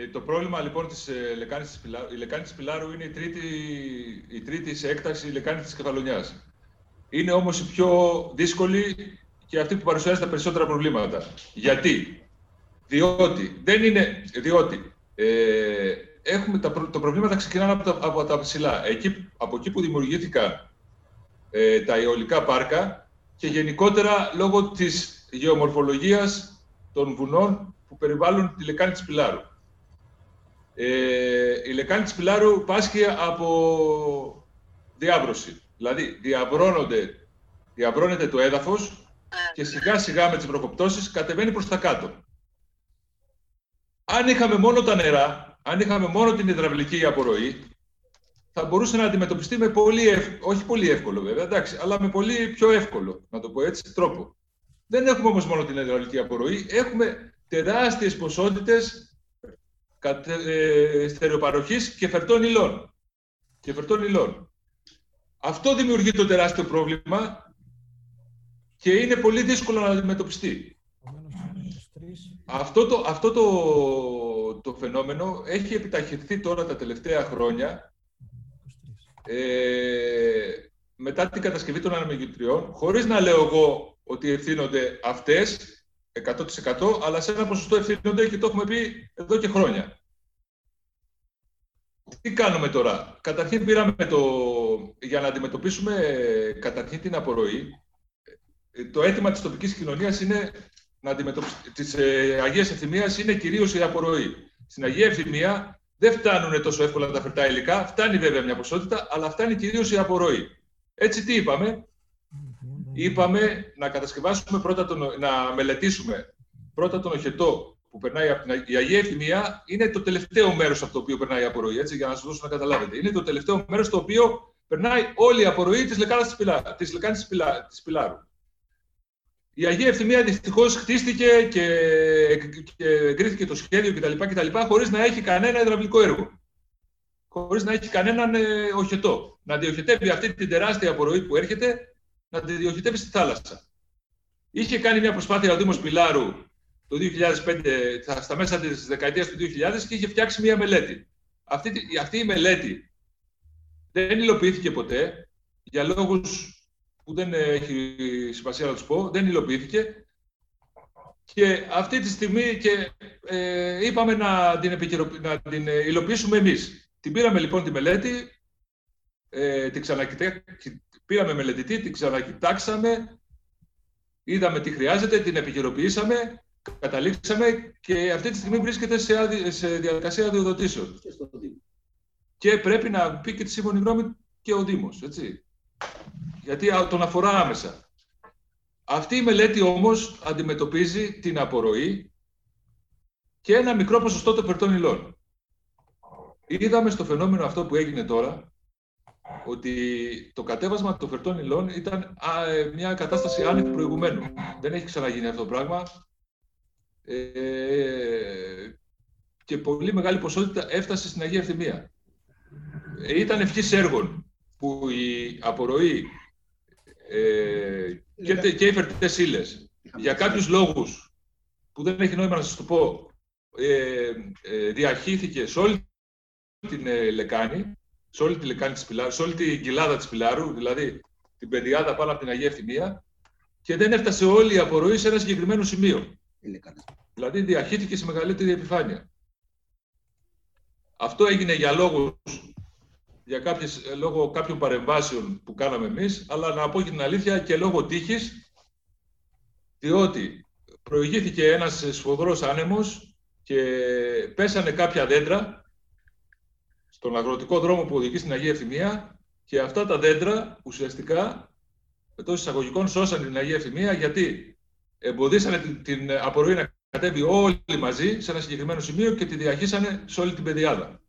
Ε, το πρόβλημα λοιπόν της ε, λεκάνης της Πιλάρου, η λεκάνη της Πιλάρου είναι η τρίτη, η τρίτη σε έκταση λεκάνη της Κεφαλονιάς. Είναι όμως η πιο δύσκολη και αυτή που παρουσιάζει τα περισσότερα προβλήματα. Γιατί, διότι, δεν είναι, διότι ε, έχουμε τα, το προβλήματα ξεκινάνε από τα, από τα ψηλά. Εκεί, από εκεί που δημιουργήθηκαν ε, τα αιωλικά πάρκα και γενικότερα λόγω της γεωμορφολογίας των βουνών που περιβάλλουν τη λεκάνη της Πιλάρου. Ε, η λεκάνη της Πιλάρου πάσχει από διάβρωση. Δηλαδή, διαβρώνονται, διαβρώνεται το έδαφος και σιγά σιγά με τις προκοπτώσεις κατεβαίνει προς τα κάτω. Αν είχαμε μόνο τα νερά, αν είχαμε μόνο την υδραυλική απορροή, θα μπορούσε να αντιμετωπιστεί με πολύ, όχι πολύ εύκολο βέβαια, εντάξει, αλλά με πολύ πιο εύκολο, να το πω έτσι, τρόπο. Δεν έχουμε όμως μόνο την υδραυλική απορροή, έχουμε τεράστιες ποσότητες ε, στερεοπαροχής και φερτών υλών. Και φερτών υλών. Αυτό δημιουργεί το τεράστιο πρόβλημα και είναι πολύ δύσκολο να αντιμετωπιστεί. Αυτό το, αυτό το, το φαινόμενο έχει επιταχυνθεί τώρα τα τελευταία χρόνια ε, μετά την κατασκευή των αναμειγητριών, χωρίς να λέω εγώ ότι ευθύνονται αυτές 100% αλλά σε ένα ποσοστό ευθύνονται και το έχουμε πει εδώ και χρόνια. Τι κάνουμε τώρα; Καταρχήν πήραμε το, για να αντιμετωπίσουμε καταρχήν την απορροή, το αίτημα της τοπικής κοινωνίας είναι να αντιμετωπίσει, της ε, Αγίας Ευθυμίας είναι κυρίως η απορροή. Στην Αγία Ευθυμία δεν φτάνουν τόσο εύκολα τα φερτά υλικά, φτάνει βέβαια μια ποσότητα, αλλά φτάνει κυρίως η απορροή. Έτσι τι είπαμε, είπαμε να κατασκευάσουμε πρώτα τον, να μελετήσουμε πρώτα τον οχετό που περνάει από την η Αγία Ευθυμία είναι το τελευταίο μέρος από το οποίο περνάει η απορροή, έτσι, για να σας δώσω να καταλάβετε. Είναι το τελευταίο μέρος στο οποίο περνάει όλη η απορροή της λεκάνης της Πιλάρου. Η Αγία Ευθυμία δυστυχώς χτίστηκε και, και εγκρίθηκε το σχέδιο κτλ. κτλ χωρίς να έχει κανένα υδραυλικό έργο. Χωρίς να έχει κανέναν ε, οχετό. Να διοχετεύει αυτή την τεράστια απορροή που έρχεται, να τη διοχετεύει στη θάλασσα. Είχε κάνει μια προσπάθεια ο Δήμος Πιλάρου το 2005, στα μέσα της δεκαετίας του 2000 και είχε φτιάξει μια μελέτη. Αυτή, αυτή η μελέτη δεν υλοποιήθηκε ποτέ για λόγους που δεν έχει σημασία να τους πω, δεν υλοποιήθηκε και αυτή τη στιγμή και, ε, είπαμε να την, να την υλοποιήσουμε εμείς. Την πήραμε λοιπόν τη μελέτη, ε, την πήραμε μελετητή, την ξανακοιτάξαμε, είδαμε τι χρειάζεται, την επικαιροποιήσαμε καταλήξαμε και αυτή τη στιγμή βρίσκεται σε, άδει, σε διαδικασία αδειοδοτήσεων. Και πρέπει να πει και τη σύμφωνη γνώμη και ο Δήμος, έτσι. Γιατί τον αφορά άμεσα. Αυτή η μελέτη όμως αντιμετωπίζει την απορροή και ένα μικρό ποσοστό των περτών υλών. Είδαμε στο φαινόμενο αυτό που έγινε τώρα, ότι το κατέβασμα των φερτών υλών ήταν ε, μια κατάσταση άνευ προηγουμένου. Δεν έχει ξαναγίνει αυτό το πράγμα ε, και πολύ μεγάλη ποσότητα έφτασε στην Αγία Ευθυμία. Ε, ήταν ευχής έργων που η απορροή ε, και, και οι φερτές ύλες για κάποιους λόγους που δεν έχει νόημα να σας το πω ε, ε, διαχύθηκε σε όλη την ε, λεκάνη, σε όλη τη λεκάνη της Πιλάρου, σε όλη την κοιλάδα της Πιλάρου, δηλαδή την πεδιάδα πάνω από την Αγία Ευθυμία και δεν έφτασε όλη η απορροή σε ένα συγκεκριμένο σημείο. Δηλαδή διαχύθηκε σε μεγαλύτερη επιφάνεια. Αυτό έγινε για λόγους, για κάποιες, λόγω κάποιων παρεμβάσεων που κάναμε εμείς, αλλά να πω και την αλήθεια και λόγω τύχης, διότι προηγήθηκε ένας σφοδρός άνεμος και πέσανε κάποια δέντρα στον αγροτικό δρόμο που οδηγεί στην Αγία Ευθυμία και αυτά τα δέντρα ουσιαστικά εντός εισαγωγικών σώσαν την Αγία Ευθυμία γιατί εμποδίσανε την, την απορροή να κατέβει όλοι μαζί σε ένα συγκεκριμένο σημείο και τη διαχύσανε σε όλη την πεδιάδα.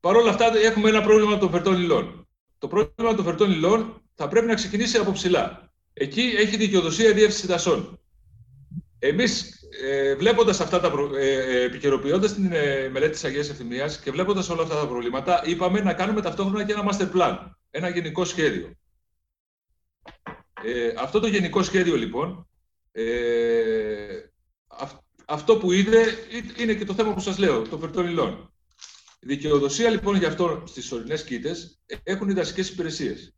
Παρ' όλα αυτά έχουμε ένα πρόβλημα των φερτών υλών. Το πρόβλημα των φερτών υλών θα πρέπει να ξεκινήσει από ψηλά. Εκεί έχει δικαιοδοσία η διεύθυνση δασών. Εμείς, ε, βλέποντας αυτά τα. Προ... Ε, ε επικαιροποιώντας την ε, μελέτη της Αγίας Ευθυμίας και βλέποντας όλα αυτά τα προβλήματα, είπαμε να κάνουμε ταυτόχρονα και ένα master plan. Ένα γενικό σχέδιο. Ε, αυτό το γενικό σχέδιο, λοιπόν, ε, αυτό που είδε είναι και το θέμα που σας λέω, των φερτών υλών. Η δικαιοδοσία λοιπόν γι' αυτό στις ορεινές κήτες έχουν οι δασικές υπηρεσίες.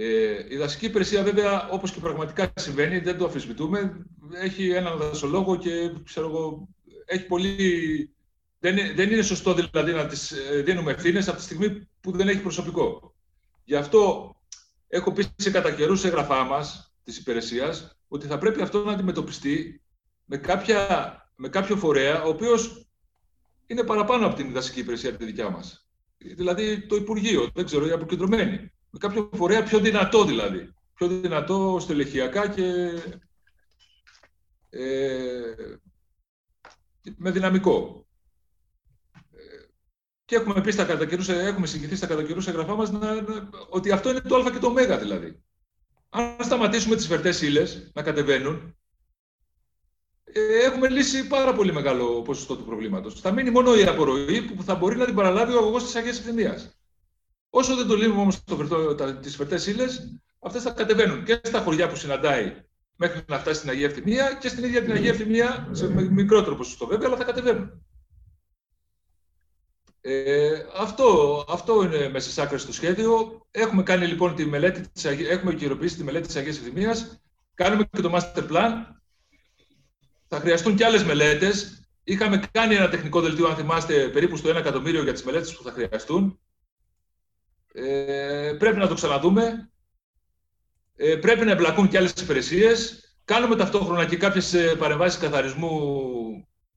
Ε, η δασική υπηρεσία βέβαια, όπως και πραγματικά συμβαίνει, δεν το αφισβητούμε, έχει έναν δασολόγο και ξέρω εγώ, έχει πολύ... Δεν, δεν είναι σωστό δηλαδή να τις ε, δίνουμε ευθύνες από τη στιγμή που δεν έχει προσωπικό. Γι' αυτό έχω πει σε κατά καιρούς σε έγγραφά μας της υπηρεσίας ότι θα πρέπει αυτό να αντιμετωπιστεί με, κάποια, με κάποιο φορέα, ο οποίος είναι παραπάνω από την δασική υπηρεσία τη δικιά μας. Δηλαδή το Υπουργείο, δεν ξέρω, οι αποκεντρωμένοι. Με κάποιο φορέα πιο δυνατό δηλαδή. Πιο δυνατό στελεχειακά και ε, με δυναμικό. Ε, και έχουμε πει στα κατακαιρούς, έχουμε συγκριθεί στα κατακαιρούς εγγραφά μας να, ότι αυτό είναι το α και το ω δηλαδή. Αν σταματήσουμε τις φερτές ύλες να κατεβαίνουν, ε, έχουμε λύσει πάρα πολύ μεγάλο ποσοστό του προβλήματος. Θα μείνει μόνο η απορροή που θα μπορεί να την παραλάβει ο αγωγός της Αγίας Ευθυμίας. Όσο δεν το λύνουμε όμως τις φερτές ύλες, αυτές θα κατεβαίνουν και στα χωριά που συναντάει μέχρι να φτάσει στην Αγία Ευθυμία και στην ίδια την Αγία Ευθυμία, σε μικρότερο ποσοστό βέβαια, αλλά θα κατεβαίνουν. Ε, αυτό, αυτό είναι μέσα στις άκρες στο σχέδιο. Έχουμε κάνει λοιπόν τη μελέτη της, έχουμε κυριοποιήσει τη μελέτη της Αγίας Ευθυμίας. Κάνουμε και το master plan. Θα χρειαστούν και άλλες μελέτες. Είχαμε κάνει ένα τεχνικό δελτίο, αν θυμάστε, περίπου στο 1 εκατομμύριο για τις μελέτες που θα χρειαστούν. Ε, πρέπει να το ξαναδούμε. Ε, πρέπει να εμπλακούν και άλλες υπηρεσίες. Κάνουμε ταυτόχρονα και κάποιες ε, παρεμβάσεις καθαρισμού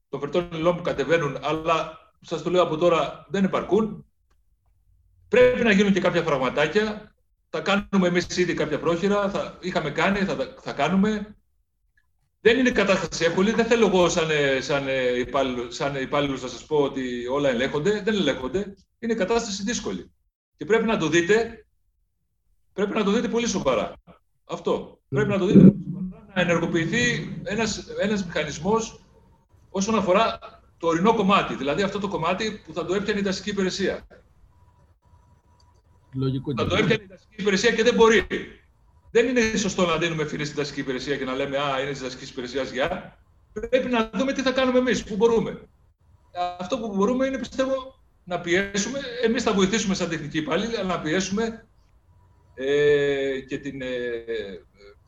των φερτών υλών που κατεβαίνουν, αλλά σας το λέω από τώρα, δεν επαρκούν. Πρέπει να γίνουν και κάποια πραγματάκια. Θα κάνουμε εμείς ήδη κάποια πρόχειρα, θα είχαμε κάνει, θα, θα κάνουμε. Δεν είναι κατάσταση εύκολη. Δεν θέλω εγώ σαν, σαν, υπάλληλο, σαν υπάλληλος να σας πω ότι όλα ελέγχονται. Δεν ελέγχονται. Είναι κατάσταση δύσκολη. Και πρέπει να το δείτε, πρέπει να το δείτε πολύ σοβαρά. Αυτό. Πρέπει να το δείτε πολύ σοβαρά, να ενεργοποιηθεί ένας, ένας μηχανισμός όσον αφορά το ορεινό κομμάτι. Δηλαδή αυτό το κομμάτι που θα το έπιανε η δασική υπηρεσία. Λογικό θα το έπιανε η δασική υπηρεσία και δεν μπορεί. Δεν είναι σωστό να δίνουμε ευθύνη στη δασική υπηρεσία και να λέμε Α, είναι της δασική υπηρεσίας για. Πρέπει να δούμε τι θα κάνουμε εμείς, πού μπορούμε. Αυτό που μπορούμε είναι, πιστεύω, να πιέσουμε. Εμείς θα βοηθήσουμε σαν τεχνική υπάλληλοι, αλλά να πιέσουμε ε, και την, ε,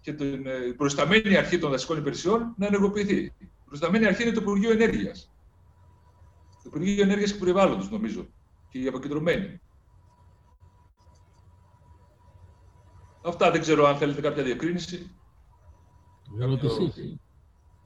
και την ε, προσταμένη αρχή των δασικών υπηρεσιών να ενεργοποιηθεί. Η προσταμένη αρχή είναι το Υπουργείο Ενέργειας. Το Υπουργείο Ενέργειας και Περιβάλλοντος, νομίζω. Και οι αποκεντρωμένοι. Αυτά δεν ξέρω αν θέλετε κάποια διευκρίνηση. Ερωτησή.